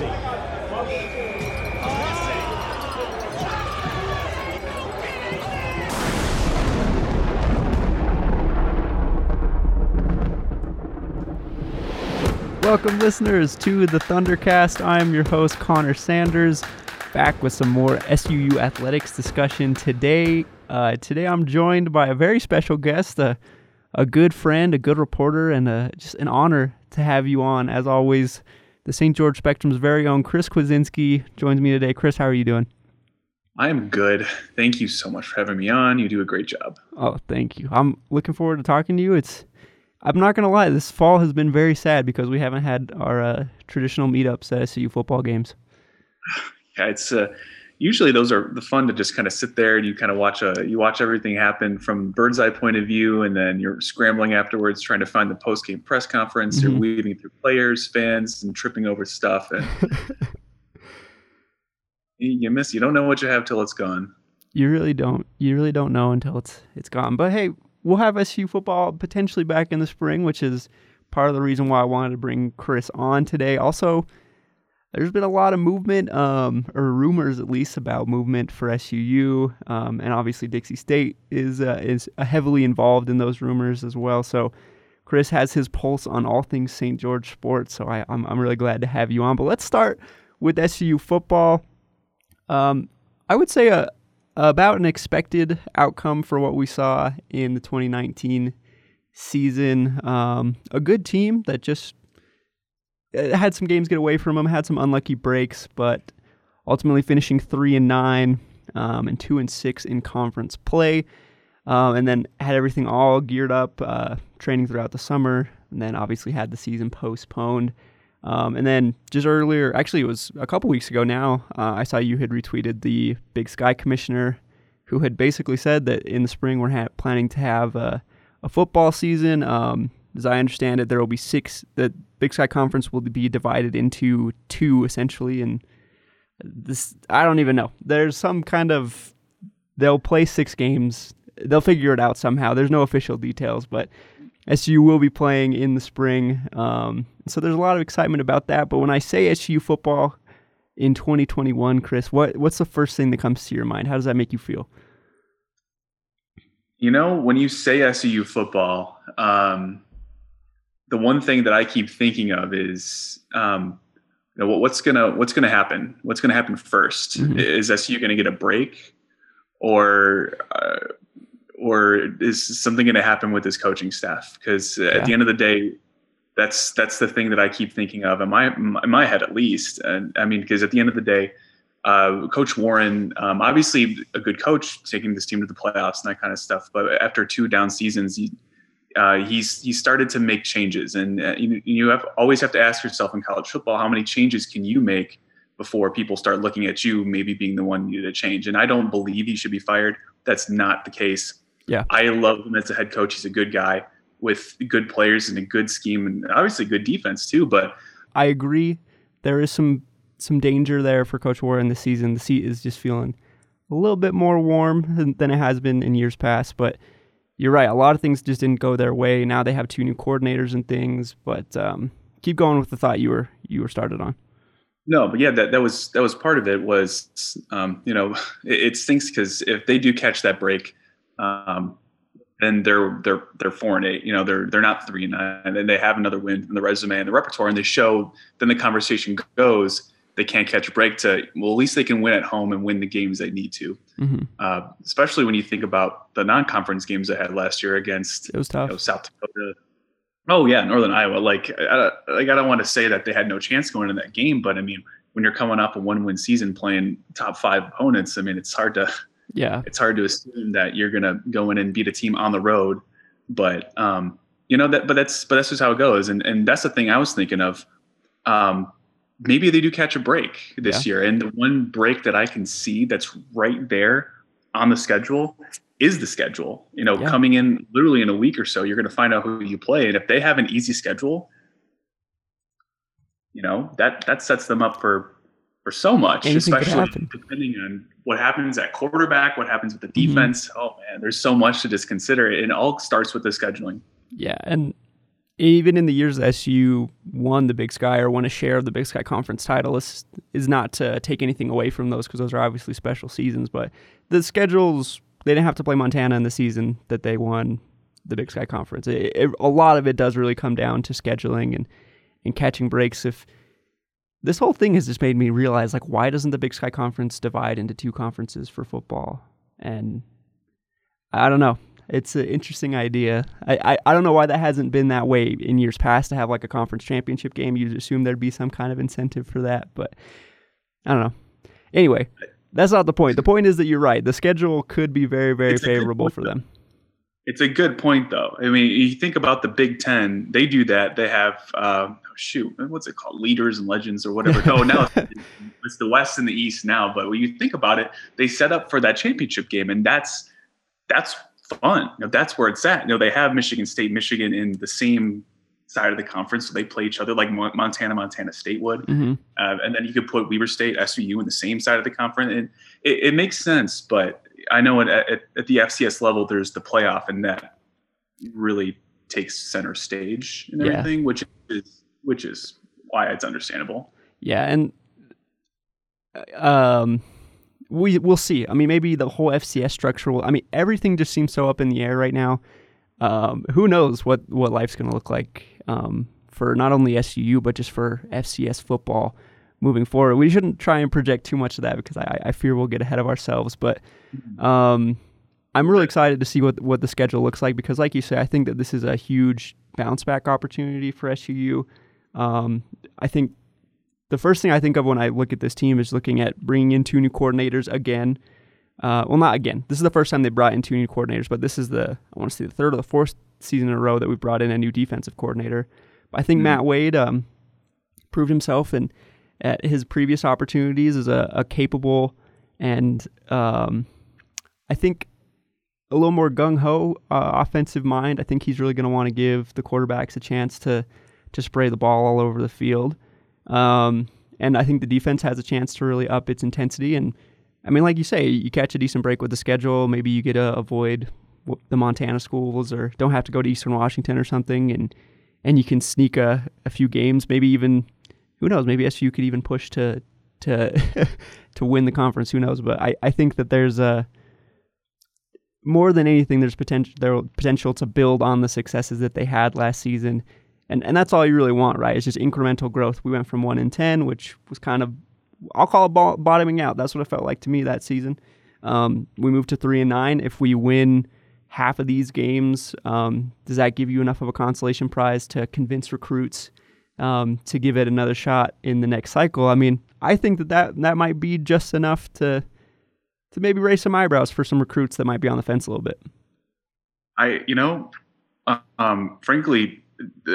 Messi. Welcome, listeners, to the Thundercast. I'm your host, Connor Sanders, back with some more SUU athletics discussion today. Uh, today, I'm joined by a very special guest, a, a good friend, a good reporter, and a, just an honor to have you on. As always, the St. George Spectrum's very own Chris Kwasinski joins me today. Chris, how are you doing? I am good. Thank you so much for having me on. You do a great job. Oh, thank you. I'm looking forward to talking to you. It's I'm not gonna lie, this fall has been very sad because we haven't had our uh, traditional meetups at SUU football games. Yeah, it's uh, usually those are the fun to just kind of sit there and you kind of watch a you watch everything happen from bird's eye point of view, and then you're scrambling afterwards trying to find the post game press conference. Mm-hmm. You're weaving through players, fans, and tripping over stuff, and you miss. You don't know what you have till it's gone. You really don't. You really don't know until it's it's gone. But hey, we'll have SU football potentially back in the spring, which is part of the reason why I wanted to bring Chris on today. Also, there's been a lot of movement, um, or rumors at least, about movement for SUU, um, and obviously Dixie State is uh, is heavily involved in those rumors as well. So Chris has his pulse on all things St. George sports. So I, I'm I'm really glad to have you on. But let's start with SUU football. Um, I would say a about an expected outcome for what we saw in the 2019 season. Um, a good team that just had some games get away from them, had some unlucky breaks, but ultimately finishing three and nine um, and two and six in conference play. Um, and then had everything all geared up, uh, training throughout the summer, and then obviously had the season postponed. Um, and then just earlier, actually, it was a couple weeks ago now, uh, I saw you had retweeted the Big Sky commissioner who had basically said that in the spring we're ha- planning to have a, a football season. Um, as I understand it, there will be six, the Big Sky Conference will be divided into two essentially. And this, I don't even know. There's some kind of, they'll play six games. They'll figure it out somehow. There's no official details, but SU will be playing in the spring. Um, so there's a lot of excitement about that. But when I say SU football in 2021, Chris, what what's the first thing that comes to your mind? How does that make you feel? You know, when you say SU football, um, the one thing that I keep thinking of is, um, you know, what's gonna what's gonna happen? What's gonna happen 1st mm-hmm. Is SU gonna get a break, or uh, or is something going to happen with his coaching staff? Because yeah. at the end of the day, that's that's the thing that I keep thinking of in my in my head at least. And I mean, because at the end of the day, uh, Coach Warren, um, obviously a good coach, taking this team to the playoffs and that kind of stuff. But after two down seasons, uh, he's he started to make changes, and uh, you, you have always have to ask yourself in college football, how many changes can you make before people start looking at you maybe being the one needed to change? And I don't believe he should be fired. That's not the case. Yeah. I love him as a head coach. He's a good guy with good players and a good scheme and obviously good defense too. But I agree. There is some some danger there for Coach Warren this season. The seat is just feeling a little bit more warm than, than it has been in years past. But you're right. A lot of things just didn't go their way. Now they have two new coordinators and things. But um, keep going with the thought you were you were started on. No, but yeah, that, that was that was part of it. Was um, you know it, it stinks because if they do catch that break, um, then they're they're they're four and eight. You know, they're they're not three and nine, and they have another win in the resume and the repertoire, and they show. Then the conversation goes. They can't catch a break to well, at least they can win at home and win the games they need to. Mm-hmm. Uh, especially when you think about the non-conference games they had last year against it was tough. You know, South Dakota. Oh yeah, Northern Iowa. Like I, like I don't want to say that they had no chance going in that game, but I mean when you're coming off a one-win season playing top five opponents, I mean it's hard to yeah, it's hard to assume that you're gonna go in and beat a team on the road. But um, you know that, but that's but that's just how it goes. And and that's the thing I was thinking of. Um, maybe they do catch a break this yeah. year, and the one break that I can see that's right there on the schedule is the schedule. You know, yeah. coming in literally in a week or so, you're going to find out who you play, and if they have an easy schedule, you know that that sets them up for for so much, Anything especially depending on what happens at quarterback, what happens with the mm-hmm. defense. Mm-hmm. Oh man, there's so much to just consider. It all starts with the scheduling. Yeah, and even in the years that SU won the Big Sky or won a share of the Big Sky Conference title, is is not to take anything away from those because those are obviously special seasons. But the schedules, they didn't have to play Montana in the season that they won the Big Sky Conference. It, it, a lot of it does really come down to scheduling and and catching breaks. If this whole thing has just made me realize, like, why doesn't the Big Sky Conference divide into two conferences for football? And I don't know. It's an interesting idea. I, I, I don't know why that hasn't been that way in years past to have like a conference championship game. You'd assume there'd be some kind of incentive for that, but I don't know. Anyway, that's not the point. The point is that you're right. The schedule could be very, very it's favorable for them. It's a good point, though. I mean, you think about the Big Ten; they do that. They have uh, shoot, what's it called, leaders and legends or whatever. oh, now it's the West and the East now. But when you think about it, they set up for that championship game, and that's that's fun. You know, that's where it's at. You know, they have Michigan State, Michigan in the same side of the conference, so they play each other like Montana, Montana State would, mm-hmm. uh, and then you could put Weber State, SUU in the same side of the conference, and it, it makes sense. But I know at, at, at, the FCS level, there's the playoff, and that really takes center stage and everything, yeah. which is which is why it's understandable. Yeah, and um we we'll see. I mean, maybe the whole FCS structure will. I mean, everything just seems so up in the air right now. Um, who knows what what life's going to look like um, for not only SUU but just for FCS football moving forward. We shouldn't try and project too much of that because I, I fear we'll get ahead of ourselves. But um, I'm really excited to see what what the schedule looks like because, like you say, I think that this is a huge bounce back opportunity for SUU. Um, I think the first thing I think of when I look at this team is looking at bringing in two new coordinators again. Uh, well, not again. This is the first time they brought in two new coordinators, but this is the I want to say the third or the fourth season in a row that we brought in a new defensive coordinator. But I think mm-hmm. Matt Wade um, proved himself and at his previous opportunities as a, a capable and um, I think a little more gung ho uh, offensive mind. I think he's really going to want to give the quarterbacks a chance to to spray the ball all over the field. Um, and I think the defense has a chance to really up its intensity. And I mean, like you say, you catch a decent break with the schedule. Maybe you get to avoid the Montana schools or don't have to go to Eastern Washington or something. And, and you can sneak a, a few games, maybe even, who knows, maybe SU could even push to, to, to win the conference. Who knows? But I, I think that there's a, more than anything, there's potential there potential to build on the successes that they had last season and and that's all you really want, right? It's just incremental growth. We went from one in ten, which was kind of I'll call it bottoming out. That's what it felt like to me that season. Um, we moved to three and nine. If we win half of these games, um, does that give you enough of a consolation prize to convince recruits um, to give it another shot in the next cycle? I mean, I think that, that that might be just enough to to maybe raise some eyebrows for some recruits that might be on the fence a little bit. I, you know, um, frankly,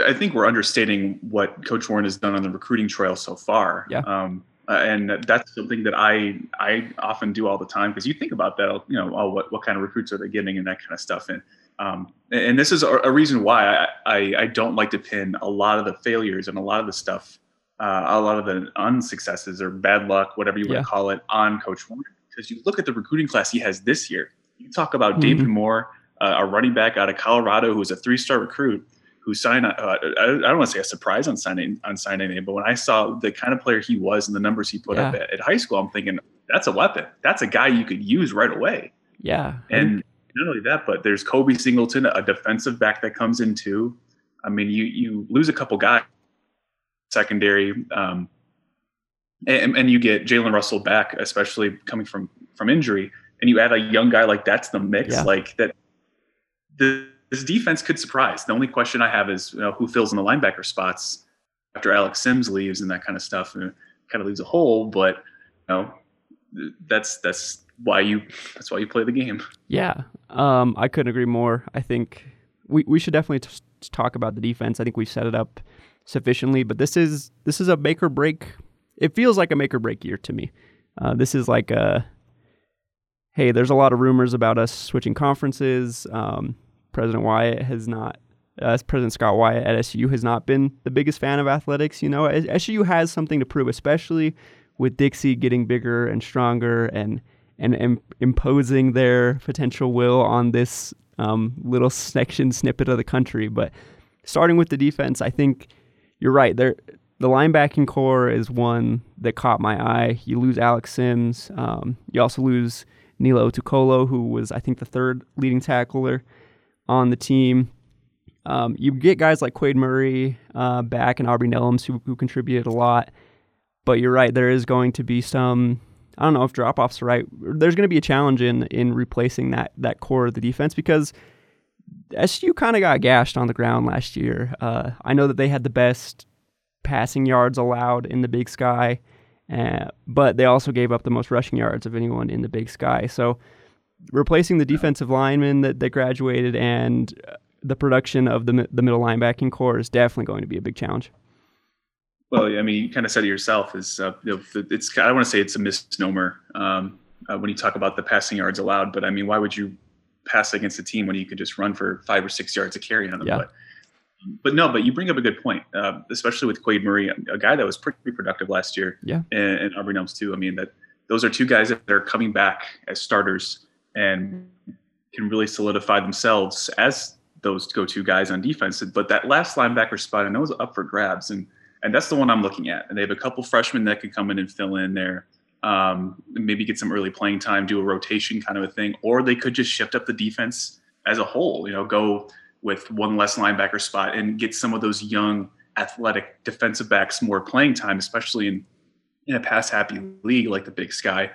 I think we're understating what Coach Warren has done on the recruiting trail so far. Yeah. Um, uh, and that's something that I I often do all the time because you think about that, you know, oh, what what kind of recruits are they getting and that kind of stuff. And um, and this is a, a reason why I, I, I don't like to pin a lot of the failures and a lot of the stuff, uh, a lot of the unsuccesses or bad luck, whatever you yeah. want to call it, on Coach Warren. Because you look at the recruiting class he has this year. You talk about mm-hmm. David Moore, uh, a running back out of Colorado who was a three-star recruit who signed. Uh, I don't want to say a surprise on signing on signing day, but when I saw the kind of player he was and the numbers he put yeah. up at, at, high school, I'm thinking that's a weapon. That's a guy you could use right away. Yeah, and not only that, but there's Kobe Singleton, a defensive back that comes in too. I mean, you you lose a couple guys secondary, um, and, and you get Jalen Russell back, especially coming from from injury, and you add a young guy like that's the mix, yeah. like that. The this defense could surprise. The only question I have is you know, who fills in the linebacker spots after Alex Sims leaves and that kind of stuff, and kind of leaves a hole. But you know, that's that's why you that's why you play the game. Yeah, um, I couldn't agree more. I think we we should definitely t- talk about the defense. I think we've set it up sufficiently, but this is this is a make or break. It feels like a make or break year to me. Uh, this is like a hey, there's a lot of rumors about us switching conferences. Um, President Wyatt has not, uh, President Scott Wyatt at SU has not been the biggest fan of athletics. You know, SU has something to prove, especially with Dixie getting bigger and stronger and and, and imposing their potential will on this um, little section snippet of the country. But starting with the defense, I think you're right. There, the linebacking core is one that caught my eye. You lose Alex Sims. Um, you also lose Nilo Tukolo, who was I think the third leading tackler on the team. Um, you get guys like Quade Murray uh, back and Aubrey Nellums who, who contributed a lot. But you're right, there is going to be some I don't know if drop offs right. There's going to be a challenge in in replacing that that core of the defense because SU kind of got gashed on the ground last year. Uh, I know that they had the best passing yards allowed in the Big Sky, uh, but they also gave up the most rushing yards of anyone in the Big Sky. So replacing the defensive linemen that, that graduated and the production of the the middle linebacking core is definitely going to be a big challenge. Well, I mean, you kind of said it yourself. Is uh, it's I don't want to say it's a misnomer um, uh, when you talk about the passing yards allowed, but I mean, why would you pass against a team when you could just run for five or six yards of carry on them? Yeah. But, but no, but you bring up a good point, uh, especially with Quade Murray, a guy that was pretty productive last year. Yeah, and, and Aubrey Nellums too. I mean, that those are two guys that are coming back as starters and can really solidify themselves as those go-to guys on defense. But that last linebacker spot, I know is up for grabs, and and that's the one I'm looking at. And they have a couple freshmen that could come in and fill in there, um, maybe get some early playing time, do a rotation kind of a thing, or they could just shift up the defense as a whole. You know, go with one less linebacker spot and get some of those young athletic defensive backs more playing time, especially in in a pass happy league like the Big Sky.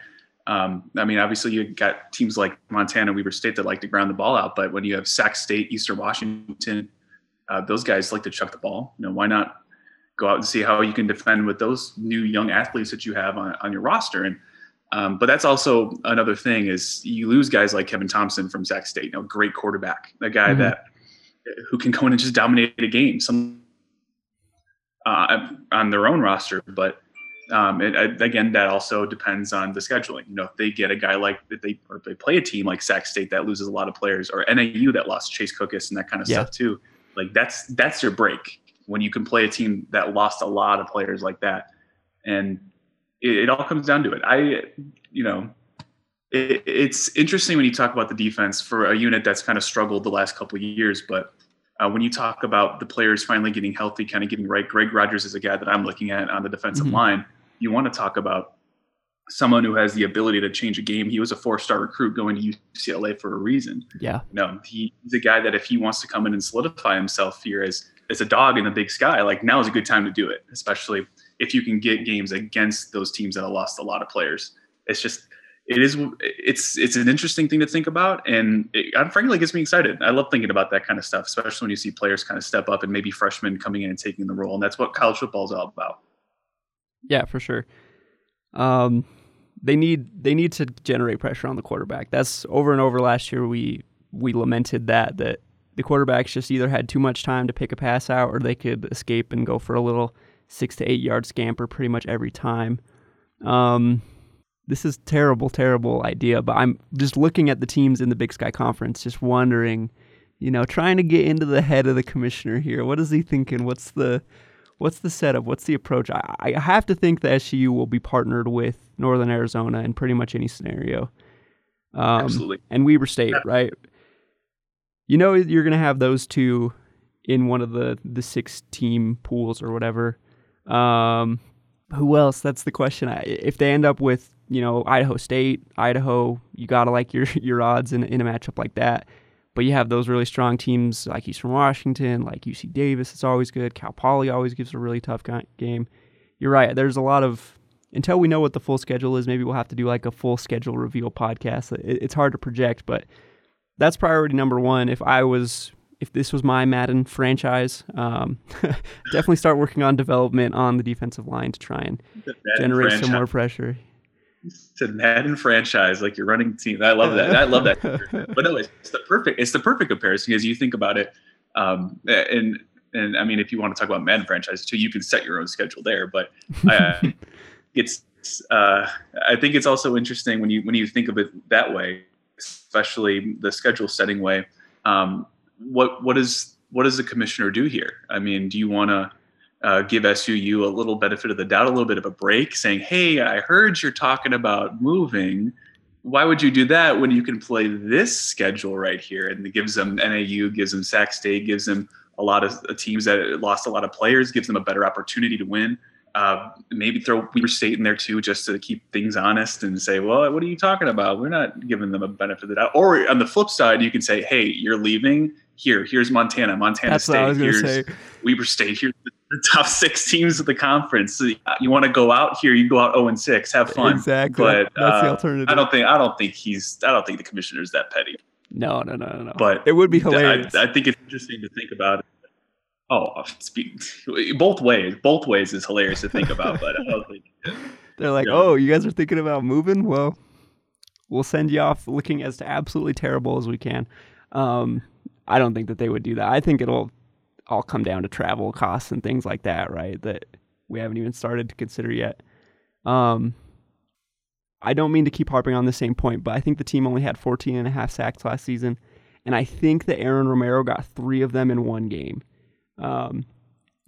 Um, I mean, obviously, you got teams like Montana, Weber State that like to ground the ball out, but when you have Sac State, Eastern Washington, uh, those guys like to chuck the ball. You know, why not go out and see how you can defend with those new young athletes that you have on, on your roster? And um, but that's also another thing is you lose guys like Kevin Thomson from Sac State, you know, great quarterback, a guy mm-hmm. that who can come in and just dominate a game. Some uh, on their own roster, but um, and again, that also depends on the scheduling. You know, if they get a guy like if they or if they play a team like Sac State that loses a lot of players, or NAU that lost Case Cookus and that kind of yeah. stuff too. Like that's that's your break when you can play a team that lost a lot of players like that, and it, it all comes down to it. I, you know, it, it's interesting when you talk about the defense for a unit that's kind of struggled the last couple of years, but uh, when you talk about the players finally getting healthy, kind of getting right, Greg Rogers is a guy that I'm looking at on the defensive mm-hmm. line you want to talk about someone who has the ability to change a game. He was a four-star recruit going to UCLA for a reason. Yeah. No, he's a guy that if he wants to come in and solidify himself here as as a dog in the big sky, like now is a good time to do it, especially if you can get games against those teams that have lost a lot of players. It's just it is it's it's an interesting thing to think about and it, I'm frankly gets me excited. I love thinking about that kind of stuff, especially when you see players kind of step up and maybe freshmen coming in and taking the role. And that's what college football is all about. Yeah, for sure. Um, they need they need to generate pressure on the quarterback. That's over and over last year. We we lamented that that the quarterbacks just either had too much time to pick a pass out, or they could escape and go for a little six to eight yard scamper pretty much every time. Um, this is terrible, terrible idea. But I'm just looking at the teams in the Big Sky Conference, just wondering, you know, trying to get into the head of the commissioner here. What is he thinking? What's the what's the setup? What's the approach? I, I have to think the SU will be partnered with Northern Arizona in pretty much any scenario. Um, Absolutely. And Weber State, yeah. right? You know you're going to have those two in one of the the six team pools or whatever. Um, who else? That's the question. If they end up with you know Idaho State, Idaho, you gotta like your your odds in in a matchup like that. But you have those really strong teams like Eastern Washington, like UC Davis. It's always good. Cal Poly always gives a really tough game. You're right. There's a lot of until we know what the full schedule is. Maybe we'll have to do like a full schedule reveal podcast. it's hard to project, but that's priority number one. If I was if this was my Madden franchise, um, definitely start working on development on the defensive line to try and generate franchise. some more pressure to Madden franchise, like you're running team. I love that. I love that. but no, it's, the perfect. It's the perfect comparison as you think about it. Um, and and I mean, if you want to talk about Madden franchise too, you can set your own schedule there. But uh, it's uh, I think it's also interesting when you when you think of it that way, especially the schedule setting way. Um, what what is what does the commissioner do here? I mean, do you want to uh, give SUU a little benefit of the doubt, a little bit of a break, saying, "Hey, I heard you're talking about moving. Why would you do that when you can play this schedule right here?" And it gives them NAU, gives them Sac State, gives them a lot of teams that lost a lot of players, gives them a better opportunity to win. Uh, maybe throw Weber State in there too, just to keep things honest and say, well, what are you talking about? We're not giving them a benefit of the doubt. Or on the flip side, you can say, hey, you're leaving. Here, here's Montana, Montana That's State. here's say. Weber State. Here's the top six teams of the conference. So you want to go out here, you go out 0 and 6, have fun. Exactly. But that's uh, the alternative. I don't think I don't think he's I don't think the commissioner's that petty. No, no, no, no, no. But it would be hilarious. I, I think it's interesting to think about. It. Oh, speak, both ways. Both ways is hilarious to think about, but I don't think they're like, "Oh, you guys are thinking about moving? Well, we'll send you off looking as absolutely terrible as we can." Um, I don't think that they would do that. I think it'll all come down to travel costs and things like that, right? That we haven't even started to consider yet. Um, I don't mean to keep harping on the same point, but I think the team only had 14 and a half sacks last season. And I think that Aaron Romero got three of them in one game. Um,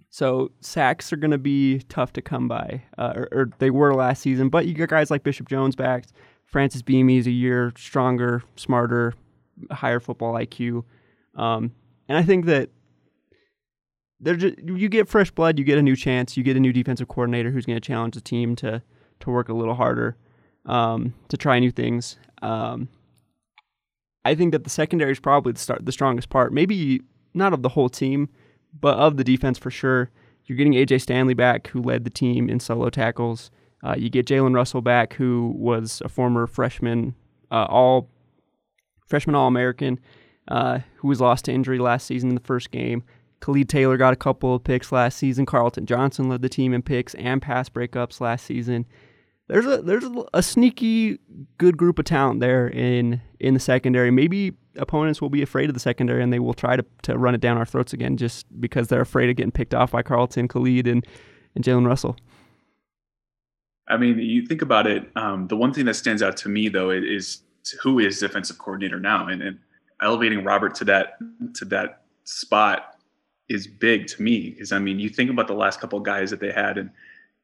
so sacks are going to be tough to come by, uh, or, or, they were last season. But you got guys like Bishop Jones back. Francis Beamie is a year stronger, smarter, higher football IQ. Um, and I think that they're just, you get fresh blood, you get a new chance, you get a new defensive coordinator who's going to challenge the team to to work a little harder, um, to try new things. Um, I think that the secondary is probably the start the strongest part. Maybe not of the whole team, but of the defense for sure. You're getting AJ Stanley back, who led the team in solo tackles. Uh, you get Jalen Russell back, who was a former freshman, uh, all freshman All American, uh, who was lost to injury last season in the first game. Khalid Taylor got a couple of picks last season. Carlton Johnson led the team in picks and pass breakups last season. There's a there's a, sneaky good group of talent there in in the secondary. Maybe opponents will be afraid of the secondary and they will try to, to run it down our throats again just because they're afraid of getting picked off by Carlton, Khalid, and, and Jalen Russell. I mean, you think about it. Um, the one thing that stands out to me, though, is who is defensive coordinator now, and, and elevating Robert to that to that spot is big to me because I mean, you think about the last couple of guys that they had and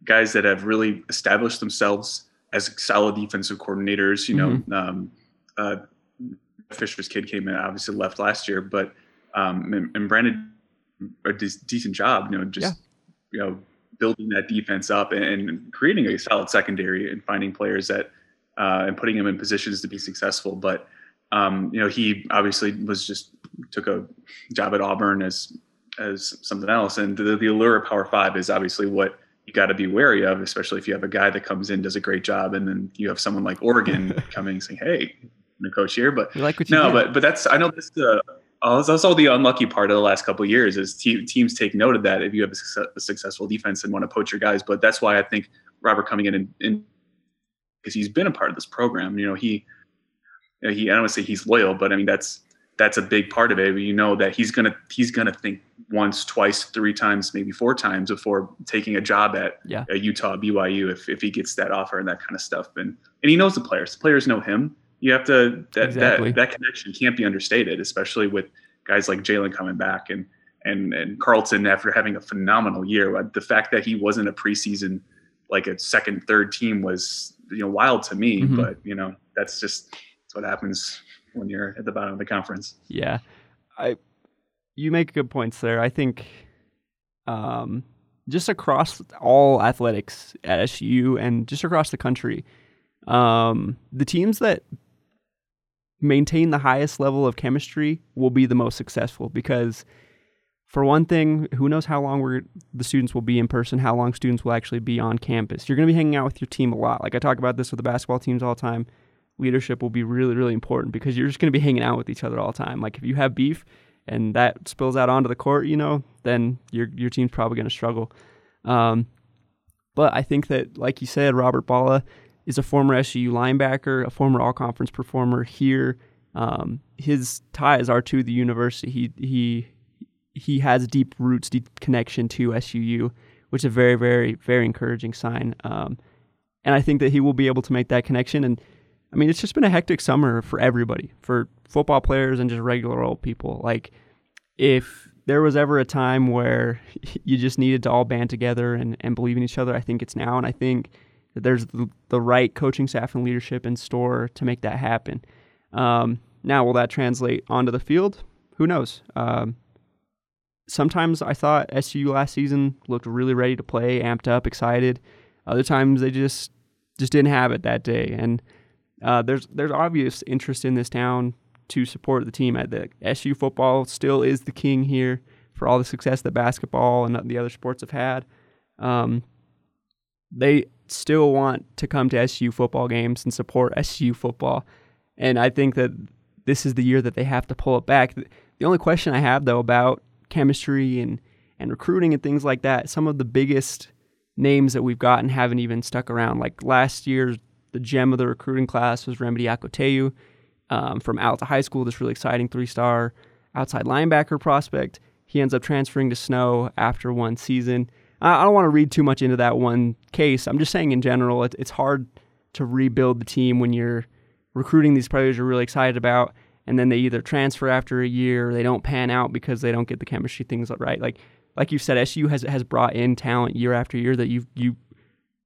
guys that have really established themselves as solid defensive coordinators. You know, mm-hmm. um, uh, Fisher's kid came in, obviously left last year, but um, and, and Brandon a decent job. You know, just yeah. you know building that defense up and, and, creating a solid secondary and finding players that uh, and putting them in positions to be successful. But um, you know, he obviously was just took a job at Auburn as as something else, and the, the allure of Power Five is obviously what you got to be wary of, especially if you have a guy that comes in does a great job, and then you have someone like Oregon coming saying, "Hey, I'm coach here." But like no, but but that's I know this uh, that's also the unlucky part of the last couple years is te- teams take note of that if you have a, a, successful defense and want to poach your guys. But that's why I think Robert coming in and because he's been a part of this program. You know, he you know, he I don't want to say he's loyal, but I mean that's that's a big part of it. You know that he's gonna he's gonna think once, twice, three times, maybe four times before taking a job at yeah. a Utah, BYU, if if he gets that offer and that kind of stuff. And and he knows the players. The players know him. You have to that exactly. that that connection can't be understated, especially with guys like Jalen coming back and and and Carlton after having a phenomenal year. The fact that he wasn't a preseason like a second, third team was you know wild to me. Mm-hmm. But you know that's just that's what happens when you're at the bottom of the conference. Yeah, I you make good points there. I think um, just across all athletics at SU and just across the country, um, the teams that maintain the highest level of chemistry will be the most successful because for one thing, who knows how long the students will be in person, how long students will actually be on campus. You're going to be hanging out with your team a lot. Like I talk about this with the basketball teams all the time leadership will be really, really important because you're just going to be hanging out with each other all the time. Like if you have beef and that spills out onto the court, you know, then your your team's probably going to struggle. Um, but I think that, like you said, Robert Balla is a former SU linebacker, a former All Conference performer here. Um, his ties are to the university. He he he has deep roots, deep connection to SUU, which is a very, very, very encouraging sign. Um, and I think that he will be able to make that connection and I mean, it's just been a hectic summer for everybody, for football players and just regular old people. Like, if there was ever a time where you just needed to all band together and, and believe in each other, I think it's now. And I think that there's the, the right coaching staff and leadership in store to make that happen. Um, now, will that translate onto the field? Who knows? Um, sometimes I thought SU last season looked really ready to play, amped up, excited. Other times they just just didn't have it that day. And uh, there's there's obvious interest in this town to support the team. At the SU football still is the king here for all the success that basketball and the other sports have had. Um, they still want to come to SU football games and support SU football, and I think that this is the year that they have to pull it back. The only question I have though about chemistry and and recruiting and things like that, some of the biggest names that we've gotten haven't even stuck around. Like last year, the gem of the recruiting class was Remedy Akoteu um, from Alta High School, this really exciting three star outside linebacker prospect. He ends up transferring to Snow after one season. I don't want to read too much into that one case. I'm just saying in general, it, it's hard to rebuild the team when you're recruiting these players you're really excited about, and then they either transfer after a year or they don't pan out because they don't get the chemistry things right. Like like you said, SU has has brought in talent year after year that you you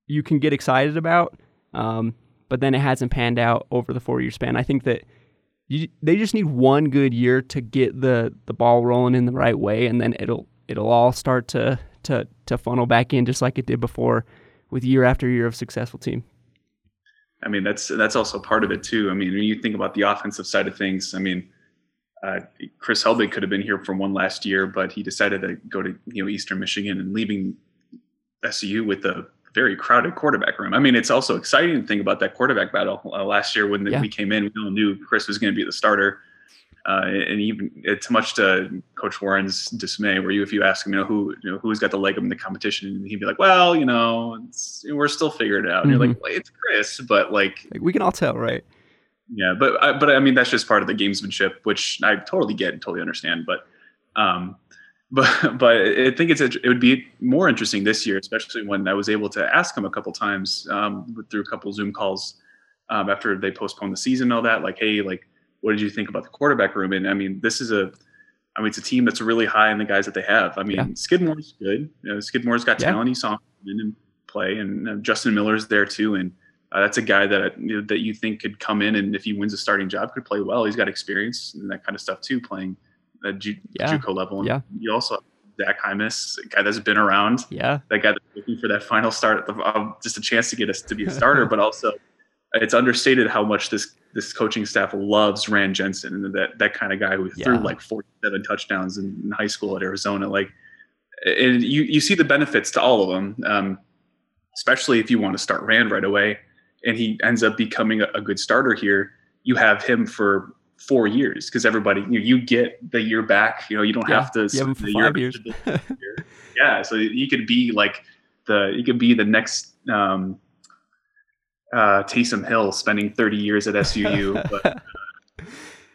you can get excited about, um, but then it hasn't panned out over the four year span. I think that you, they just need one good year to get the the ball rolling in the right way, and then it'll it'll all start to to to funnel back in just like it did before with year after year of successful team. I mean, that's that's also part of it too. I mean, when you think about the offensive side of things, I mean, uh, Chris Helbig could have been here for one last year, but he decided to go to you know Eastern Michigan and leaving SU with a very crowded quarterback room. I mean, it's also exciting to think about that quarterback battle uh, last year when the, yeah. we came in. We all knew Chris was going to be the starter. Uh, and even it's much to Coach Warren's dismay, where you, if you ask him, you know, who, you know, who's got the leg up in the competition, he'd be like, well, you know, we're still figuring it out. And mm-hmm. you're like, well, it's Chris, but like, like, we can all tell, right? Yeah, but but I mean, that's just part of the gamesmanship, which I totally get and totally understand. But um, but but I think it's it would be more interesting this year, especially when I was able to ask him a couple times um, through a couple Zoom calls um, after they postponed the season and all that. Like, hey, like what did you think about the quarterback room? And I mean, this is a, I mean, it's a team that's really high in the guys that they have. I mean, yeah. Skidmore's good. You know, Skidmore's got yeah. talent. He saw him in and play, and uh, Justin Miller's there too. And uh, that's a guy that you know, that you think could come in and if he wins a starting job, could play well. He's got experience and that kind of stuff too, playing at Ju- yeah. JUCO level. And yeah. You also have Zach Hymas, a guy that's been around. Yeah. That guy that's looking for that final start, uh, just a chance to get us to be a starter, but also it's understated how much this this coaching staff loves Rand Jensen and that that kind of guy who yeah. threw like 47 touchdowns in, in, high school at Arizona. Like, and you you see the benefits to all of them, um, especially if you want to start Rand right away, and he ends up becoming a, a good starter here. You have him for four years because everybody you, know, you get the year back. You know, you don't yeah, have to. You have him for five years. yeah, so you could be like the you could be the next. Um, uh, Taysom Hill spending 30 years at SUU. but, uh,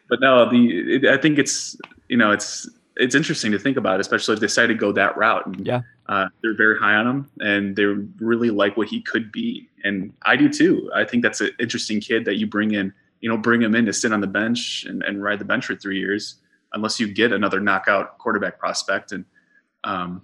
but no, the it, I think it's you know it's it's interesting to think about, especially if they decide to go that route. And, yeah, uh, they're very high on him, and they really like what he could be, and I do too. I think that's an interesting kid that you bring in. You know, bring him in to sit on the bench and, and ride the bench for three years, unless you get another knockout quarterback prospect. And um,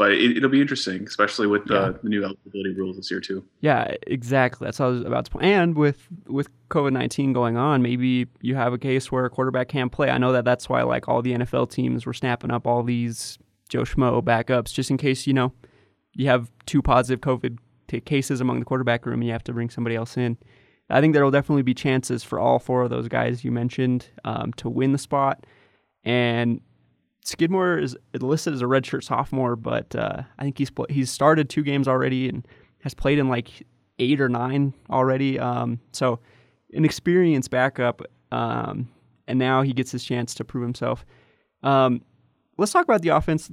but it, will be interesting, especially with the, yeah. the, new eligibility rules this year too. Yeah, exactly. That's what I was about to point. And with with COVID nineteen going on, maybe you have a case where a quarterback can't play. I know that that's why like all the NFL teams were snapping up all these Joe Schmo backups just in case you know you have two positive COVID cases among the quarterback room and you have to bring somebody else in. I think there will definitely be chances for all four of those guys you mentioned um, to win the spot. And Skidmore is listed as a redshirt sophomore, but uh, I think he's he's started two games already and has played in like eight or nine already. Um, so an experienced backup, um, and now he gets his chance to prove himself. Um, let's talk about the offense.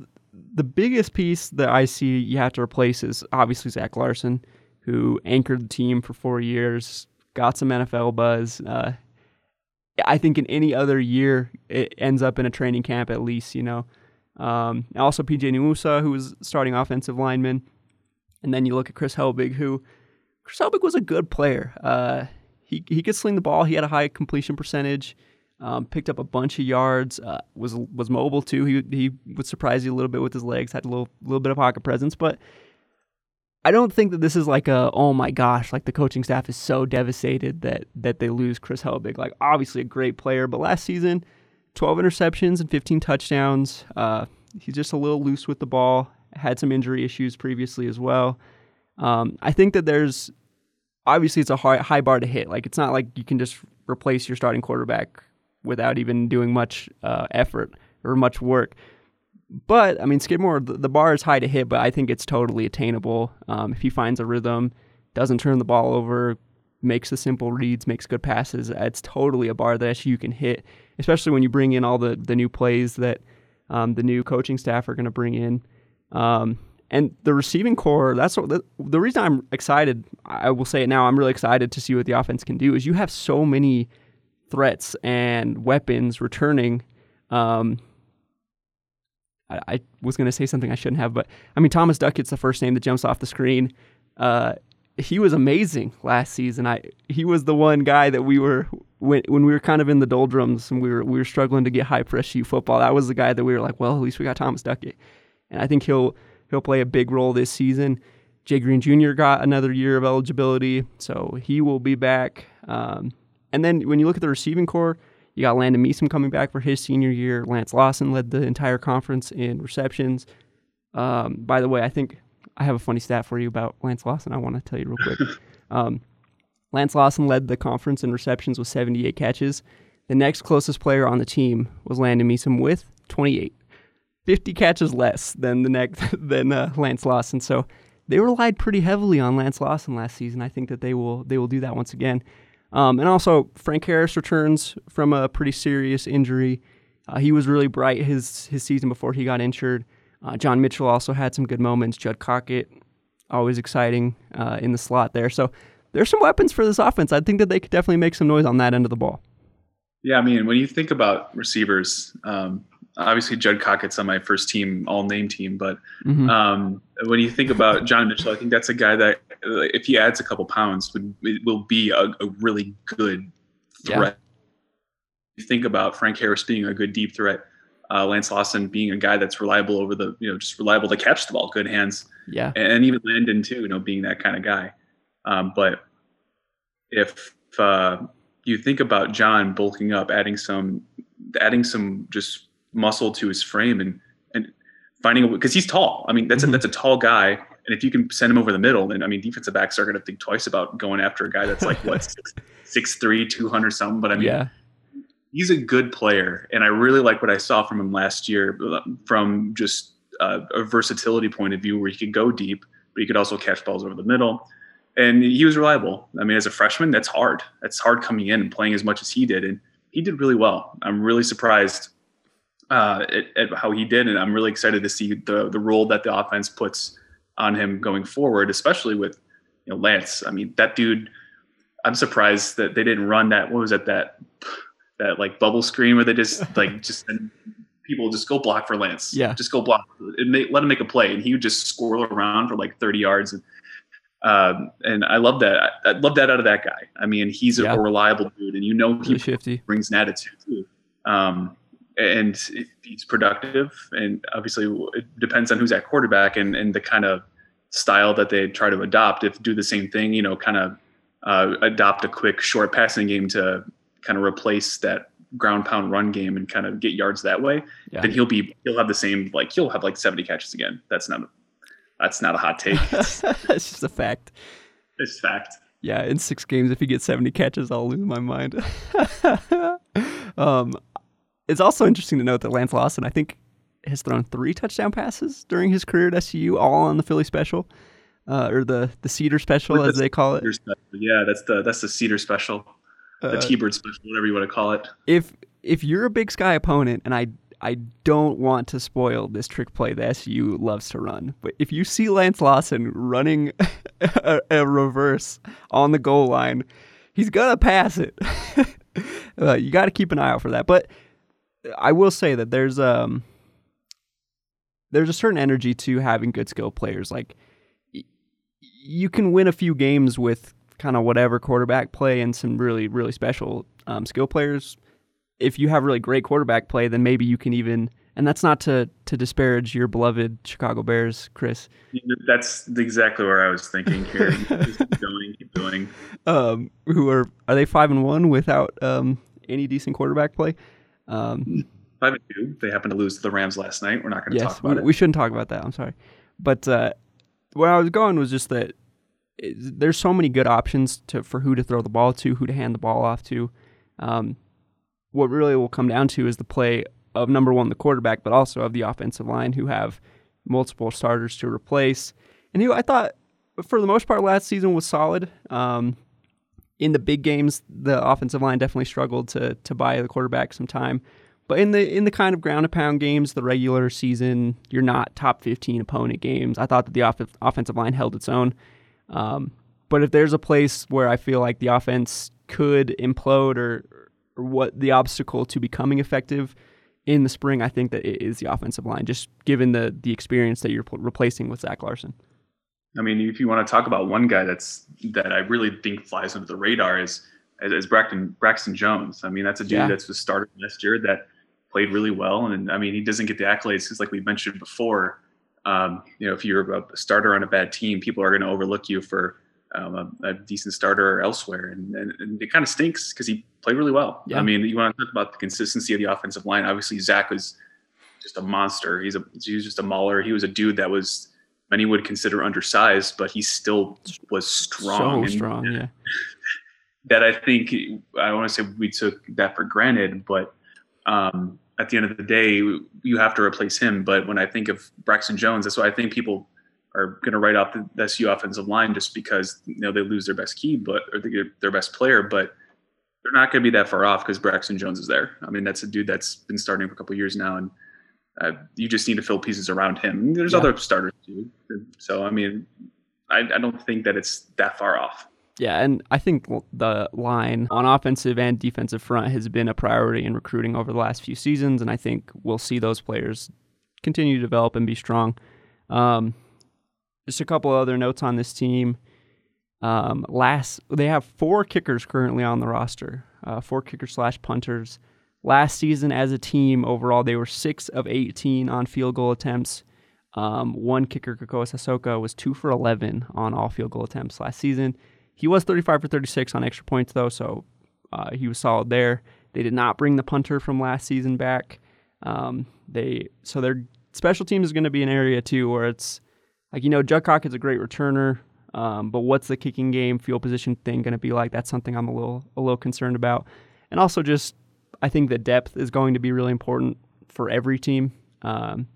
The biggest piece that I see you have to replace is obviously Zach Larson, who anchored the team for four years, got some NFL buzz. Uh, I think in any other year, it ends up in a training camp at least, you know. Um, also, PJ Nuusa, who was starting offensive lineman. And then you look at Chris Helbig, who Chris Helbig was a good player. Uh, he, he could sling the ball. He had a high completion percentage. Um, picked up a bunch of yards. Uh, was was mobile too. He he would surprise you a little bit with his legs. Had a little little bit of pocket presence, but I don't think that this is like a oh my gosh, like the coaching staff is so devastated that that they lose Chris Helbig. Like obviously a great player, but last season, 12 interceptions and 15 touchdowns. Uh, he's just a little loose with the ball. Had some injury issues previously as well. Um, I think that there's obviously it's a high, high bar to hit. Like it's not like you can just replace your starting quarterback without even doing much uh, effort or much work. But I mean, Skidmore, the, the, bar is high to hit, but I think it's totally attainable um, if he finds a rhythm, doesn't turn the ball over, makes the simple reads, makes good passes. It's totally a bar that you can hit, especially when you bring in all the the new plays that um, the new coaching staff are going to bring in. Um, and the receiving core, that's what the, the reason I'm excited. I will say it now. I'm really excited to see what the offense can do. Is you have so many threats and weapons returning. Um, I, I was going to say something I shouldn't have, but I mean Thomas Duckett's the first name that jumps off the screen. Uh, he was amazing last season. I he was the one guy that we were when when we were kind of in the doldrums and we were we were struggling to get high press U football. That was the guy that we were like, well, at least we got Thomas Duckett, and I think he'll he'll play a big role this season. Jay Green Jr. got another year of eligibility, so he will be back. Um, and then when you look at the receiving core, you got Landon Meesum coming back for his senior year. Lance Lawson led the entire conference in receptions. Um, by the way, I think I have a funny stat for you about Lance Lawson. I want to tell you real quick. Um, Lance Lawson led the conference in receptions with 78 catches. The next closest player on the team was Landon Meesum with 28. 50 catches less than the next than uh, Lance Lawson. So they relied pretty heavily on Lance Lawson last season. I think that they will they will do that once again. Um, and also Frank Harris returns from a pretty serious injury. Uh, he was really bright his his season before he got injured. Uh, John Mitchell also had some good moments. Judd Cockett, always exciting uh, in the slot there. So there's some weapons for this offense. I think that they could definitely make some noise on that end of the ball. Yeah, I mean, when you think about receivers, um, obviously Judd Cockett's on my first team, all name team, but mm-hmm. um, when you think about John Mitchell, I think that's a guy that if he adds a couple pounds, would will be a, a really good threat. Yeah. You think about Frank Harris being a good deep threat uh, Lance Lawson being a guy that's reliable over the, you know, just reliable to catch the ball, good hands. Yeah. And, even Landon too, you know, being that kind of guy. Um, but if uh, you think about John bulking up, adding some, adding some just muscle to his frame and and finding a because he's tall. I mean, that's mm-hmm. a, that's a tall guy, and if you can send him over the middle, then I mean, defensive backs are going to think twice about going after a guy that's like what six, six three, two hundred something. But I mean, yeah he's a good player, and I really like what I saw from him last year, from just uh, a versatility point of view, where he could go deep, but he could also catch balls over the middle, and he was reliable. I mean, as a freshman, that's hard. That's hard coming in and playing as much as he did, and he did really well. I'm really surprised uh, at, at, how he did, and I'm really excited to see the the role that the offense puts on him going forward, especially with you know Lance. I mean, that dude. I'm surprised that they didn't run that. What was it? That that like bubble screen where they just like just people just go block for Lance. Yeah, just go block. Make, let him make a play, and he would just squirrel around for like 30 yards. And um, and I love that. I, I, love that out of that guy. I mean, he's yeah. a, reliable dude, and you know he really brings an attitude too. Um, and he's productive, and obviously it depends on who's at quarterback and and the kind of style that they try to adopt. If do the same thing, you know, kind of uh, adopt a quick short passing game to kind of replace that ground pound run game and kind of get yards that way, yeah. then he'll be he'll have the same like he'll have like 70 catches again. That's not a, that's not a hot take. It's, it's just a fact. It's fact. Yeah, in six games, if he gets 70 catches, I'll lose my mind. um, it's also interesting to note that Lance Lawson, I think, has thrown three touchdown passes during his career at SU, all on the Philly special, uh, or the the Cedar special, as they call it. Yeah, that's the that's the Cedar special the uh, T-bird special, whatever you want to call it. If if you're a Big Sky opponent, and I I don't want to spoil this trick play that SU loves to run, but if you see Lance Lawson running a, a reverse on the goal line, he's gonna pass it. uh, you got to keep an eye out for that. But I will say that there's um there's a certain energy to having good skill players. Like you can win a few games with kind of whatever quarterback play and some really really special um, skill players. If you have really great quarterback play, then maybe you can even and that's not to to disparage your beloved Chicago Bears, Chris. That's exactly where I was thinking here. keep going, keep going. Um, who are are they five and one without um, any decent quarterback play? Um, five and two. They happened to lose to the Rams last night. We're not going to yes, talk about we, it. we shouldn't talk about that. I'm sorry, but uh, where I was going was just that it, there's so many good options to for who to throw the ball to, who to hand the ball off to. Um, what really will come down to is the play of number one, the quarterback, but also of the offensive line, who have multiple starters to replace, and who I thought for the most part last season was solid. Um, in the big games, the offensive line definitely struggled to to buy the quarterback some time. But in the in the kind of ground and pound games, the regular season, you're not top 15 opponent games. I thought that the off- offensive line held its own. Um, but if there's a place where I feel like the offense could implode or, or what the obstacle to becoming effective in the spring, I think that it is the offensive line, just given the the experience that you're replacing with Zach Larson. I mean, if you want to talk about one guy that's that I really think flies under the radar is is Braxton Braxton Jones. I mean, that's a dude Yeah. that's was started last year that played really well, and I mean, he doesn't get the accolades because, like we mentioned before, um, you know, if you're a starter on a bad team, people are going to overlook you for um, a, a decent starter elsewhere, and, and, and it kind of stinks because he played really well. Yeah. I mean, you want to talk about the consistency of the offensive line. Obviously, Zach was just a monster. He's a he was just a mauler. He was a dude that was many would consider undersized, but he still was strong. So and strong, yeah. That I think I don't want to say we took that for granted, but um, at the end of the day, you have to replace him. But when I think of Braxton Jones, that's why I think people are going to write off the SU offensive line just because you know they lose their best key, but or they get their best player, but they're not going to be that far off because Braxton Jones is there. I mean, that's a dude that's been starting for a couple of years now, and uh, you just need to fill pieces around him. There's Yeah. other starters too, so I mean, I, I don't think that it's that far off. Yeah, and I think the line on offensive and defensive front has been a priority in recruiting over the last few seasons, and I think we'll see those players continue to develop and be strong. Um, just a couple other notes on this team. Um, last, they have four kickers currently on the roster, uh, four kickers slash punters. Last season, as a team overall, they were six of 18 on field goal attempts. Um, one kicker, Kakoa Sasoka, was two for 11 on all field goal attempts last season. He was 35 for 36 on extra points, though, so uh, he was solid there. They did not bring the punter from last season back. Um, they so their special teams is going to be an area too where it's like you know Judcock is a great returner, um, but what's the kicking game field position thing going to be like? That's something I'm a little a little concerned about, and also just I think the depth is going to be really important for every team. Um,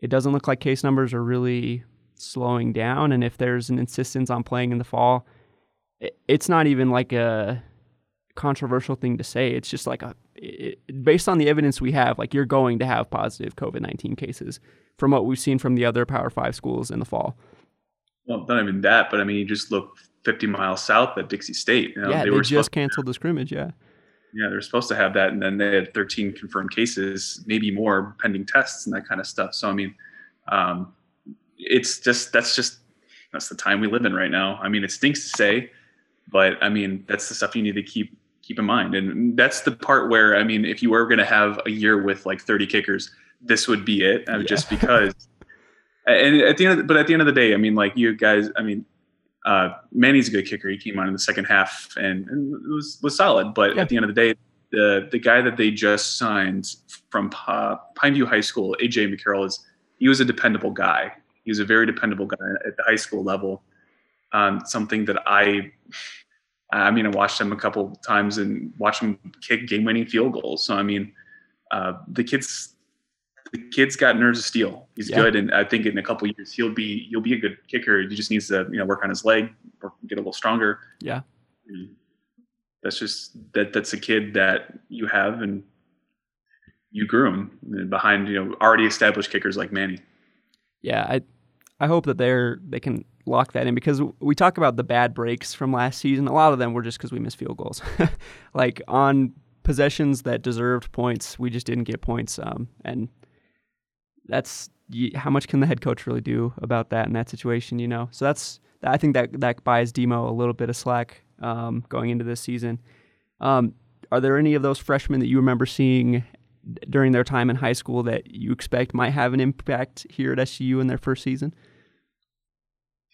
it doesn't look like case numbers are really slowing down, and if there's an insistence on playing in the fall, it, it's not even like a controversial thing to say. It's just like a it, based on the evidence we have, like you're going to have positive COVID nineteen cases from what we've seen from the other Power Five schools in the fall. Well, not even that, but I mean, you just look 50 miles south at Dixie State. You know, yeah, they, were just canceled the scrimmage. Yeah, yeah, they're supposed to have that, and then they had 13 confirmed cases, maybe more pending tests and that kind of stuff. So I mean, um, it's just that's just that's the time we live in right now. I mean, it stinks to say, but I mean, that's the stuff you need to keep keep in mind, and that's the part where I mean, if you were going to have a year with like 30 kickers, this would be it, uh, Yeah. just because. And at the end, of the, but at the end of the day, I mean, like you guys, I mean, uh, Manny's a good kicker. He came on in the second half and, and was was solid. But Yeah. at the end of the day, the the guy that they just signed from uh, Pineview High School, AJ McCarroll, is he was a dependable guy. He was a very dependable guy at the high school level. Um, something that I, I mean, I watched him a couple times and watched him kick game winning field goals. So I mean, uh, the kids. The kid's got nerves of steel. He's Yeah. good, and I think in a couple years he'll be he'll be a good kicker. He just needs to you know work on his leg, or get a little stronger. yeah, that's just that that's a kid that you have and you grew him and behind you know already established kickers like Manny. yeah. I I hope that they're they can lock that in because we talk about the bad breaks from last season. A lot of them were just because we missed field goals, like on possessions that deserved points, we just didn't get points. Um, and that's how much can the head coach really do about that in that situation, you know? So that's I think that that buys Demo a little bit of slack um, going into this season. Um, are there any of those freshmen that you remember seeing during their time in high school that you expect might have an impact here at SU in their first season?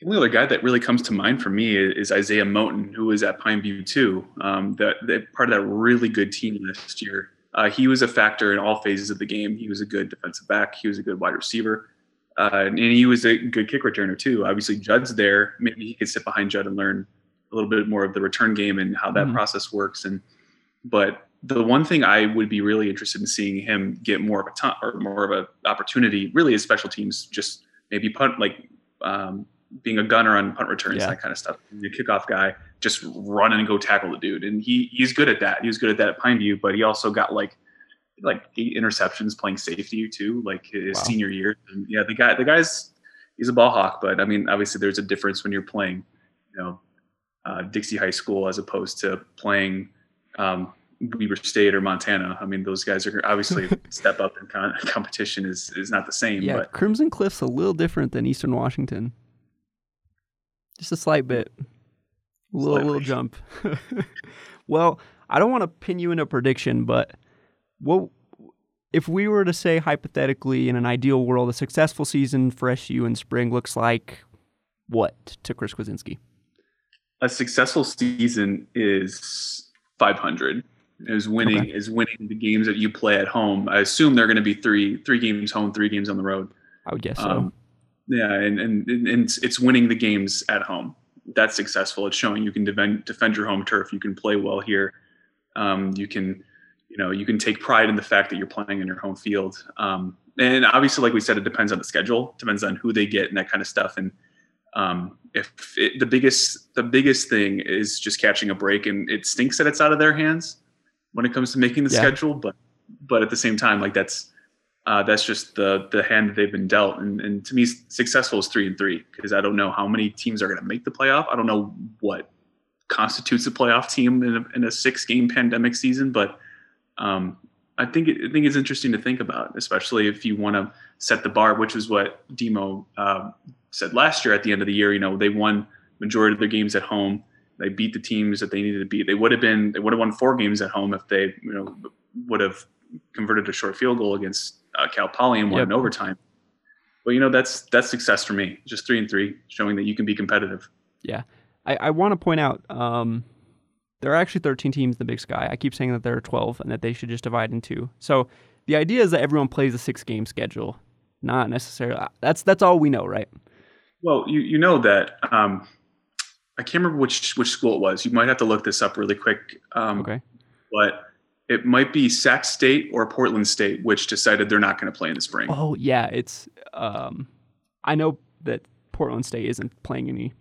The only other guy that really comes to mind for me is Isaiah Moten, who was at Pineview too. Um, that, that part of that really good team last year. Uh, he was a factor in all phases of the game. He was a good defensive back. He was a good wide receiver. Uh, and he was a good kick returner too. Obviously, Judd's there. Maybe he could sit behind Judd and learn a little bit more of the return game and how that mm-hmm. process works. And but the one thing I would be really interested in seeing him get more of a ton or more of an opportunity, really, is special teams. Just maybe punt like um, being a gunner on punt returns, yeah. that kind of stuff. The kickoff guy, just run and go tackle the dude, and he he's good at that. He was good at that at Pineview, but he also got like like eight interceptions playing safety too, like his wow. senior year. And yeah, the guy the guy's he's a ball hawk, but I mean, obviously, there's a difference when you're playing, you know, uh, Dixie High School as opposed to playing. Um, Weber State or Montana. I mean, those guys are obviously step up in con- competition is is not the same. Yeah, but. Crimson Cliff's a little different than Eastern Washington. Just a slight bit. A little, little jump. well, I don't want to pin you in a prediction, but what if we were to say hypothetically in an ideal world, a successful season for SU in spring looks like what to Chris Kwasinski? A successful season is 500. Is winning okay. is winning the games that you play at home. I assume they're going to be three three games home, three games on the road. I would guess so. Um, Yeah, and, and and it's winning the games at home. That's successful. It's showing you can defend defend your home turf. You can play well here. Um, you can, you know, you can take pride in the fact that you're playing in your home field. Um, and obviously, like we said, it depends on the schedule, depends on who they get and that kind of stuff. And um, if it, the biggest the biggest thing is just catching a break, and it stinks that it's out of their hands when it comes to making the yeah. schedule, but but at the same time, like that's uh, that's just the the hand that they've been dealt. And, and to me, successful is three and three because I don't know how many teams are going to make the playoff. I don't know what constitutes a playoff team in a, in a six game pandemic season, but um, I think it, I think it's interesting to think about, especially if you want to set the bar, which is what Demo uh, said last year at the end of the year. You know, they won majority of their games at home. They beat the teams that they needed to beat. They would have been they would have won four games at home if they you know would have converted a short field goal against uh, Cal Poly and won yep. in overtime. But you know that's that's success for me. Just three and three, showing that you can be competitive. Yeah, I, I want to point out um, there are actually 13 teams in the Big Sky. I keep saying that there are 12 and that they should just divide in two. So the idea is that everyone plays a six game schedule. Not necessarily. Uh, that's that's all we know, right? Well, you you know that. Um, I can't remember which which school it was. You might have to look this up really quick. Um, okay. But it might be Sac State or Portland State, which decided they're not going to play in the spring. Oh yeah, it's. Um, I know that Portland State isn't playing any.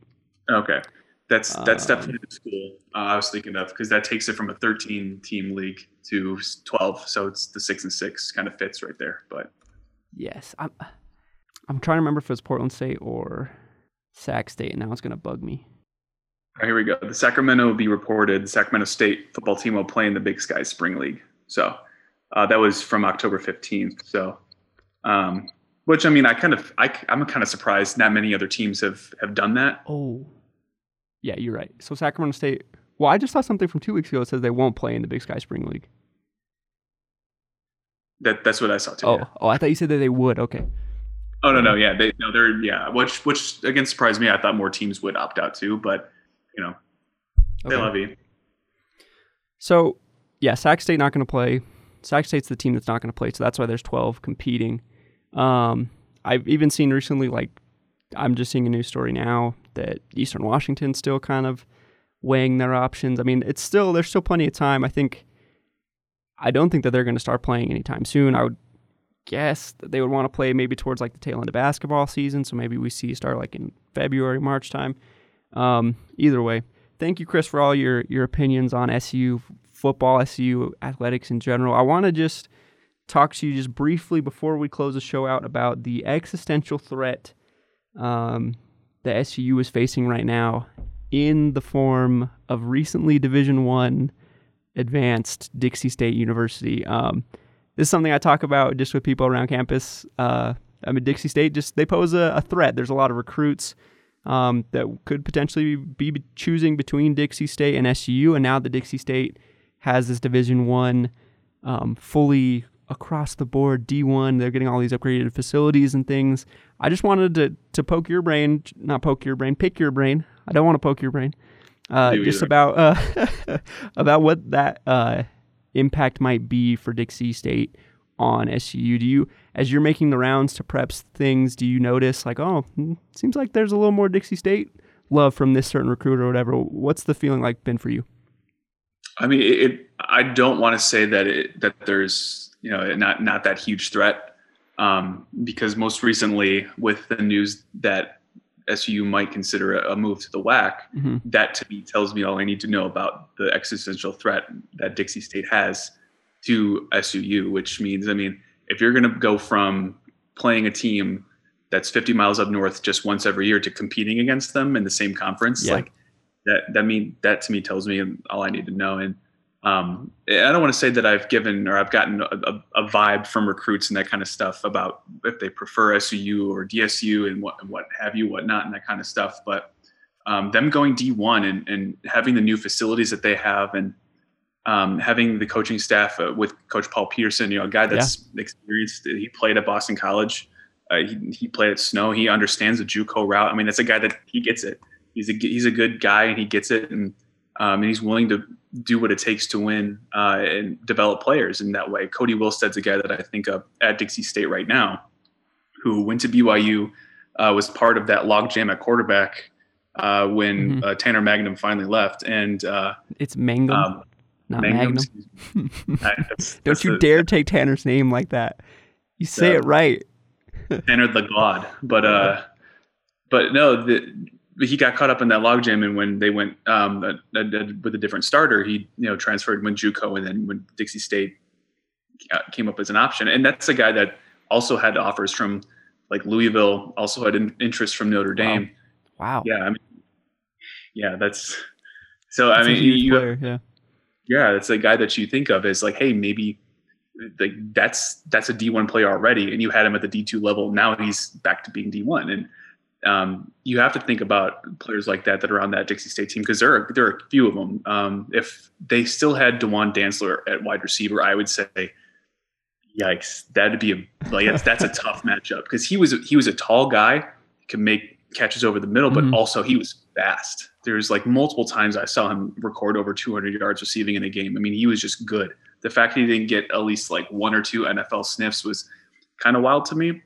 Okay, that's that's um, definitely the school uh, I was thinking of because that takes it from a 13 team league to 12, so it's the six and six kind of fits right there. But yes, I'm. I'm trying to remember if it was Portland State or Sac State, and now it's going to bug me. Here we go. The Sacramento will be reported. The Sacramento State football team will play in the Big Sky Spring League. So uh, that was from October 15th. So, um, which I mean, I kind of, I, I'm kind of surprised not many other teams have have done that. Oh, yeah, you're right. So Sacramento State. Well, I just saw something from two weeks ago that says they won't play in the Big Sky Spring League. That that's what I saw too. Oh, yeah. oh, I thought you said that they would. Okay. Oh no, no, yeah, they no, they're yeah, which which again surprised me. I thought more teams would opt out too, but you know, they love you. So, yeah, Sac State not going to play. Sac State's the team that's not going to play, so that's why there's 12 competing. Um, I've even seen recently, like, I'm just seeing a news story now that Eastern Washington's still kind of weighing their options. I mean, it's still there's still plenty of time. I think. I don't think that they're going to start playing anytime soon. I would guess that they would want to play maybe towards like the tail end of basketball season. So maybe we see start like in February, March time. Um, either way, thank you, Chris, for all your your opinions on SU football, SU athletics in general. I want to just talk to you just briefly before we close the show out about the existential threat um, the SU is facing right now in the form of recently Division One advanced Dixie State University. Um, this is something I talk about just with people around campus. Uh, I mean, Dixie State just they pose a, a threat. There's a lot of recruits um, that could potentially be choosing between Dixie State and SU, and now the Dixie State has this Division One um, fully across the board D1. They're getting all these upgraded facilities and things. I just wanted to to poke your brain, not poke your brain, pick your brain. I don't want to poke your brain. Uh, just about uh, about what that uh, impact might be for Dixie State on SUU. Do you, as you're making the rounds to preps things, do you notice like, oh, hmm, seems like there's a little more Dixie State love from this certain recruiter or whatever? What's the feeling like been for you? I mean, it. I don't want to say that it that there's you know not not that huge threat um, because most recently with the news that SU might consider a, move to the WAC, mm-hmm. that to me tells me all I need to know about the existential threat that Dixie State has to SUU, which means, I mean, if you're going to go from playing a team that's 50 miles up north just once every year to competing against them in the same conference, yeah. like that, that mean that to me tells me all I need to know. And um, I don't want to say that I've given or I've gotten a, a, vibe from recruits and that kind of stuff about if they prefer SUU or DSU and what what have you, whatnot, and that kind of stuff. But um, them going D1 and, and having the new facilities that they have and um, having the coaching staff uh, with Coach Paul Peterson, you know, a guy that's yeah. experienced. He played at Boston College. Uh, he, he played at Snow. He understands the JUCO route. I mean, that's a guy that he gets it. He's a he's a good guy and he gets it, and um, and he's willing to do what it takes to win uh, and develop players in that way. Kody Wilstead's a guy that I think of at Dixie State right now, who went to BYU, uh, was part of that logjam at quarterback uh, when mm-hmm. Uh, Tanner Magnum finally left, and uh, it's Mangum. Um, not Magnum. Magnum. that's, Don't that's you dare take Tanner's name like that. You say it right. Tanner the God, but uh, but no, the, he got caught up in that logjam, and when they went um, a, a, with a different starter, he you know transferred when JUCO, and then when Dixie State uh, came up as an option, and that's a guy that also had offers from like Louisville, also had an interest from Notre Dame. Wow. wow. Yeah, I mean, yeah, that's so. That's I mean, you, player, yeah yeah, it's a guy that you think of as like, hey, maybe like that's that's a D1 player already, and you had him at the D2 level. Now he's back to being D1, and um, you have to think about players like that that are on that Dixie State team because there are there are a few of them. Um, if they still had Dewan Dantzler at wide receiver, I would say, yikes, that'd be a like that's, that's a tough matchup because he was he was a tall guy, could make catches over the middle, but mm-hmm. also he was fast. There's like multiple times I saw him record over 200 yards receiving in a game. I mean, he was just good. The fact that he didn't get at least like one or two NFL sniffs was kind of wild to me.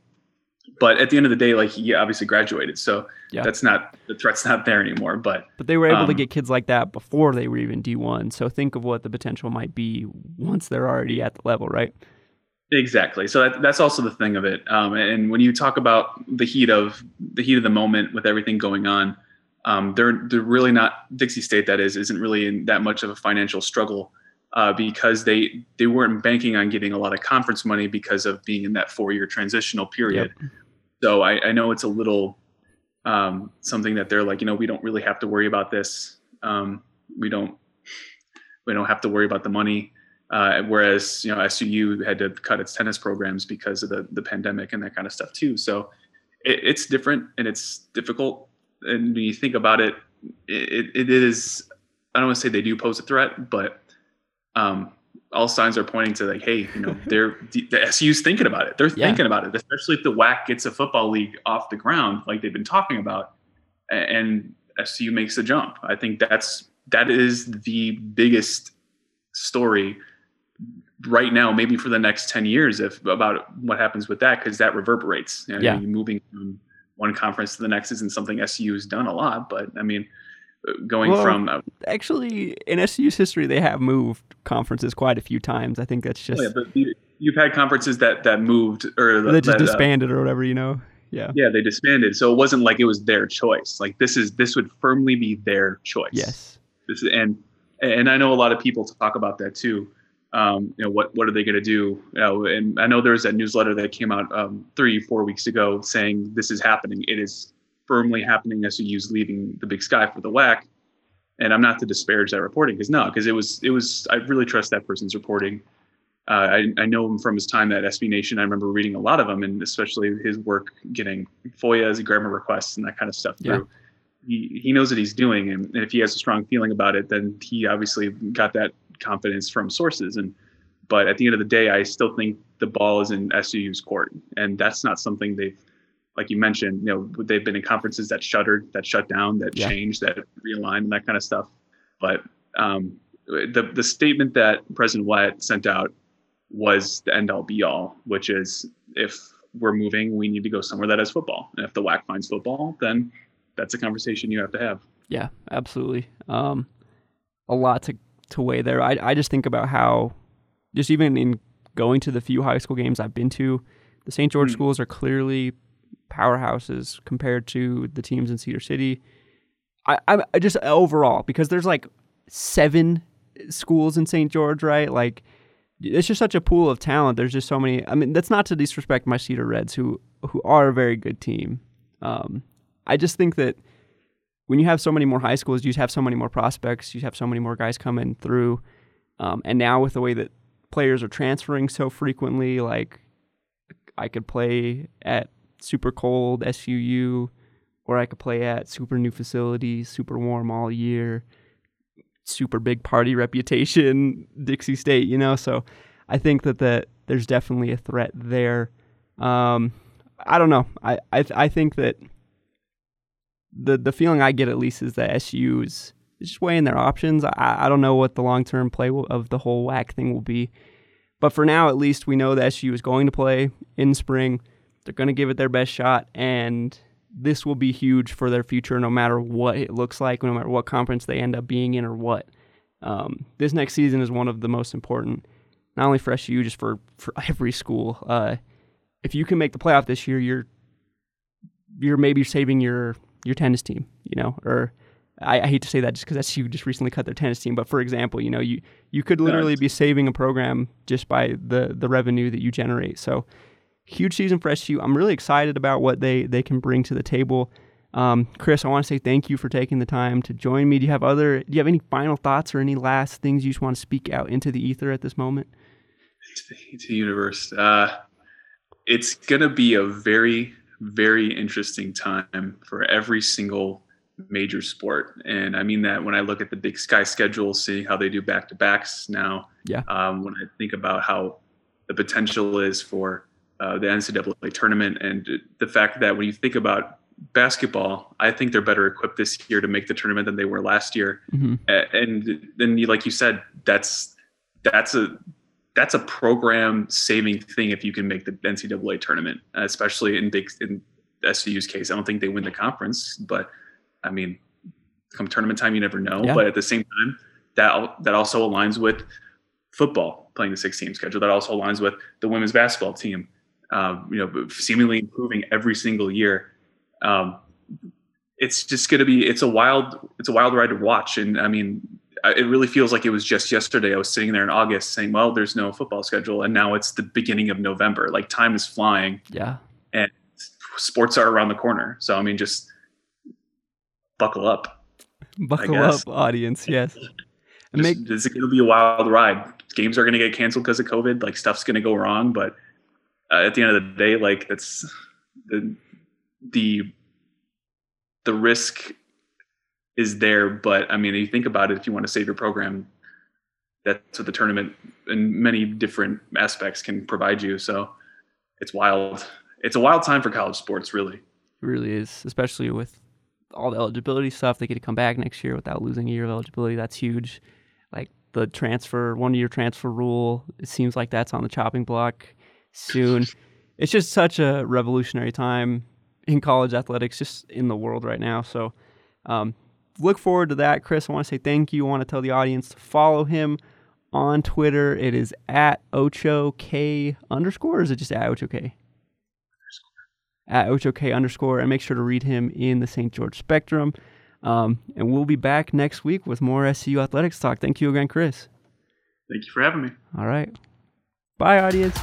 But at the end of the day, like he obviously graduated, so yeah. that's not the threat's not there anymore. But but they were able um, to get kids like that before they were even D1. So think of what the potential might be once they're already at the level, right? Exactly. So that, that's also the thing of it. Um, and when you talk about the heat of the heat of the moment with everything going on, um, they're they're really not Dixie State. That is isn't really in that much of a financial struggle uh, because they they weren't banking on getting a lot of conference money because of being in that four year transitional period. Yep. So I, I, know it's a little um, something that they're like, you know, we don't really have to worry about this. Um, we don't we don't have to worry about the money. Uh, whereas you know SUU had to cut its tennis programs because of the the pandemic and that kind of stuff too. So it, it's different and it's difficult. And when you think about it, it, it is I don't want to say they do pose a threat, but um, all signs are pointing to like, hey, you know, they're the SU's thinking about it. They're yeah. thinking about it, especially if the WAC gets a football league off the ground, like they've been talking about, and SU makes the jump. I think that's that is the biggest story right now, maybe for the next 10 years, if about what happens with that, because that reverberates. You know, yeah. Moving from one conference to the next isn't something SU has done a lot, but I mean, going well, from uh, actually in SU's history, they have moved conferences quite a few times. I think that's just. Oh yeah, but you've had conferences that that moved or they just that, uh, disbanded uh, or whatever, you know. Yeah. Yeah, they disbanded, so it wasn't like it was their choice. Like this is this would firmly be their choice. Yes. This is, and and I know a lot of people talk about that too um, you know what what are they going to do you know, and i know there's that newsletter that came out um, three four weeks ago saying this is happening it is firmly happening SUU's leaving the big sky for the WAC and i'm not to disparage that reporting because no because it was it was i really trust that person's reporting uh, I, I know him from his time at SB Nation. I remember reading a lot of them, and especially his work getting FOIAs, GRAMA requests, and that kind of stuff through. Yeah. He, he knows what he's doing, and, and if he has a strong feeling about it, then he obviously got that confidence from sources. And but at the end of the day, I still think the ball is in SUU's court, and that's not something they've, like you mentioned, you know, they've been in conferences that shuttered, that shut down, that yeah. changed, that realigned, and that kind of stuff. But um, the the statement that President Wyatt sent out was the end all be all, which is if we're moving, we need to go somewhere that has football. And if the WAC finds football, then that's a conversation you have to have. Yeah, absolutely. Um, a lot to to weigh there. I I just think about how just even in going to the few high school games I've been to, the St. George mm. schools are clearly powerhouses compared to the teams in Cedar City. I, I just overall because there's like seven schools in St. George, right? Like it's just such a pool of talent. There's just so many. I mean, that's not to disrespect my Cedar Reds, who who are a very good team. Um, I just think that when you have so many more high schools, you have so many more prospects. You have so many more guys coming through, um, and now with the way that players are transferring so frequently, like I could play at super cold SUU, or I could play at super new facilities, super warm all year, super big party reputation, Dixie State, you know. So I think that that there's definitely a threat there. Um, I don't know. I I I think that the the feeling I get at least is that SU is just weighing their options. I I don't know what the long term play of the whole WAC thing will be, but for now at least we know that SU is going to play in spring. They're going to give it their best shot, and this will be huge for their future no matter what it looks like, no matter what conference they end up being in or what. Um, this next season is one of the most important, not only for SU, just for, for every school. Uh, if you can make the playoff this year, you're you're maybe saving your your tennis team, you know, or I, I hate to say that just because that's you just recently cut their tennis team, but for example, you know, you you could literally be saving a program just by the the revenue that you generate. So huge season for SU. I'm really excited about what they they can bring to the table. Um, Chris, I want to say thank you for taking the time to join me. Do you have other? Do you have any final thoughts or any last things you just want to speak out into the ether at this moment? To the universe, uh, it's gonna be a very very interesting time for every single major sport, and I mean that when I look at the Big Sky schedule, seeing how they do back to backs now. Yeah. Um, when I think about how the potential is for uh, the NCAA tournament and the fact that when you think about basketball, I think they're better equipped this year to make the tournament than they were last year. Mm-hmm. And then, you, like you said, that's that's a that's a program saving thing if you can make the NCAA tournament, especially in big in SU's case. I don't think they win the conference, but I mean, come tournament time, you never know. Yeah. But at the same time, that that also aligns with football playing the six team schedule. That also aligns with the women's basketball team um, you know, seemingly improving every single year. Um, it's just going to be it's a wild it's a wild ride to watch, and I mean, it really feels like it was just yesterday. I was sitting there in August saying, "Well, there's no football schedule," and now it's the beginning of November. Like time is flying. Yeah, and sports are around the corner. So I mean, just buckle up. Buckle up, audience. Yes. And make, it's going to be a wild ride. Games are going to get canceled because of COVID. Like stuff's going to go wrong, but uh, at the end of the day, like that's the the the risk is there. But I mean, if you think about it, if you want to save your program, that's what the tournament in many different aspects can provide you. So it's wild. It's a wild time for college sports, really. It really is, especially with all the eligibility stuff. They get to come back next year without losing a year of eligibility. That's huge. Like the transfer, one year transfer rule, it seems like that's on the chopping block soon. it's just such a revolutionary time in college athletics, just in the world right now. So, um, look forward to that, Chris. I want to say thank you. I want to tell the audience to follow him on Twitter. It is at Ocho K underscore. Or is it just at Ocho K? At Ocho K underscore, and make sure to read him in the St. George Spectrum. Um, and we'll be back next week with more SCU athletics talk. Thank you again, Chris. Thank you for having me. All right. Bye, audience.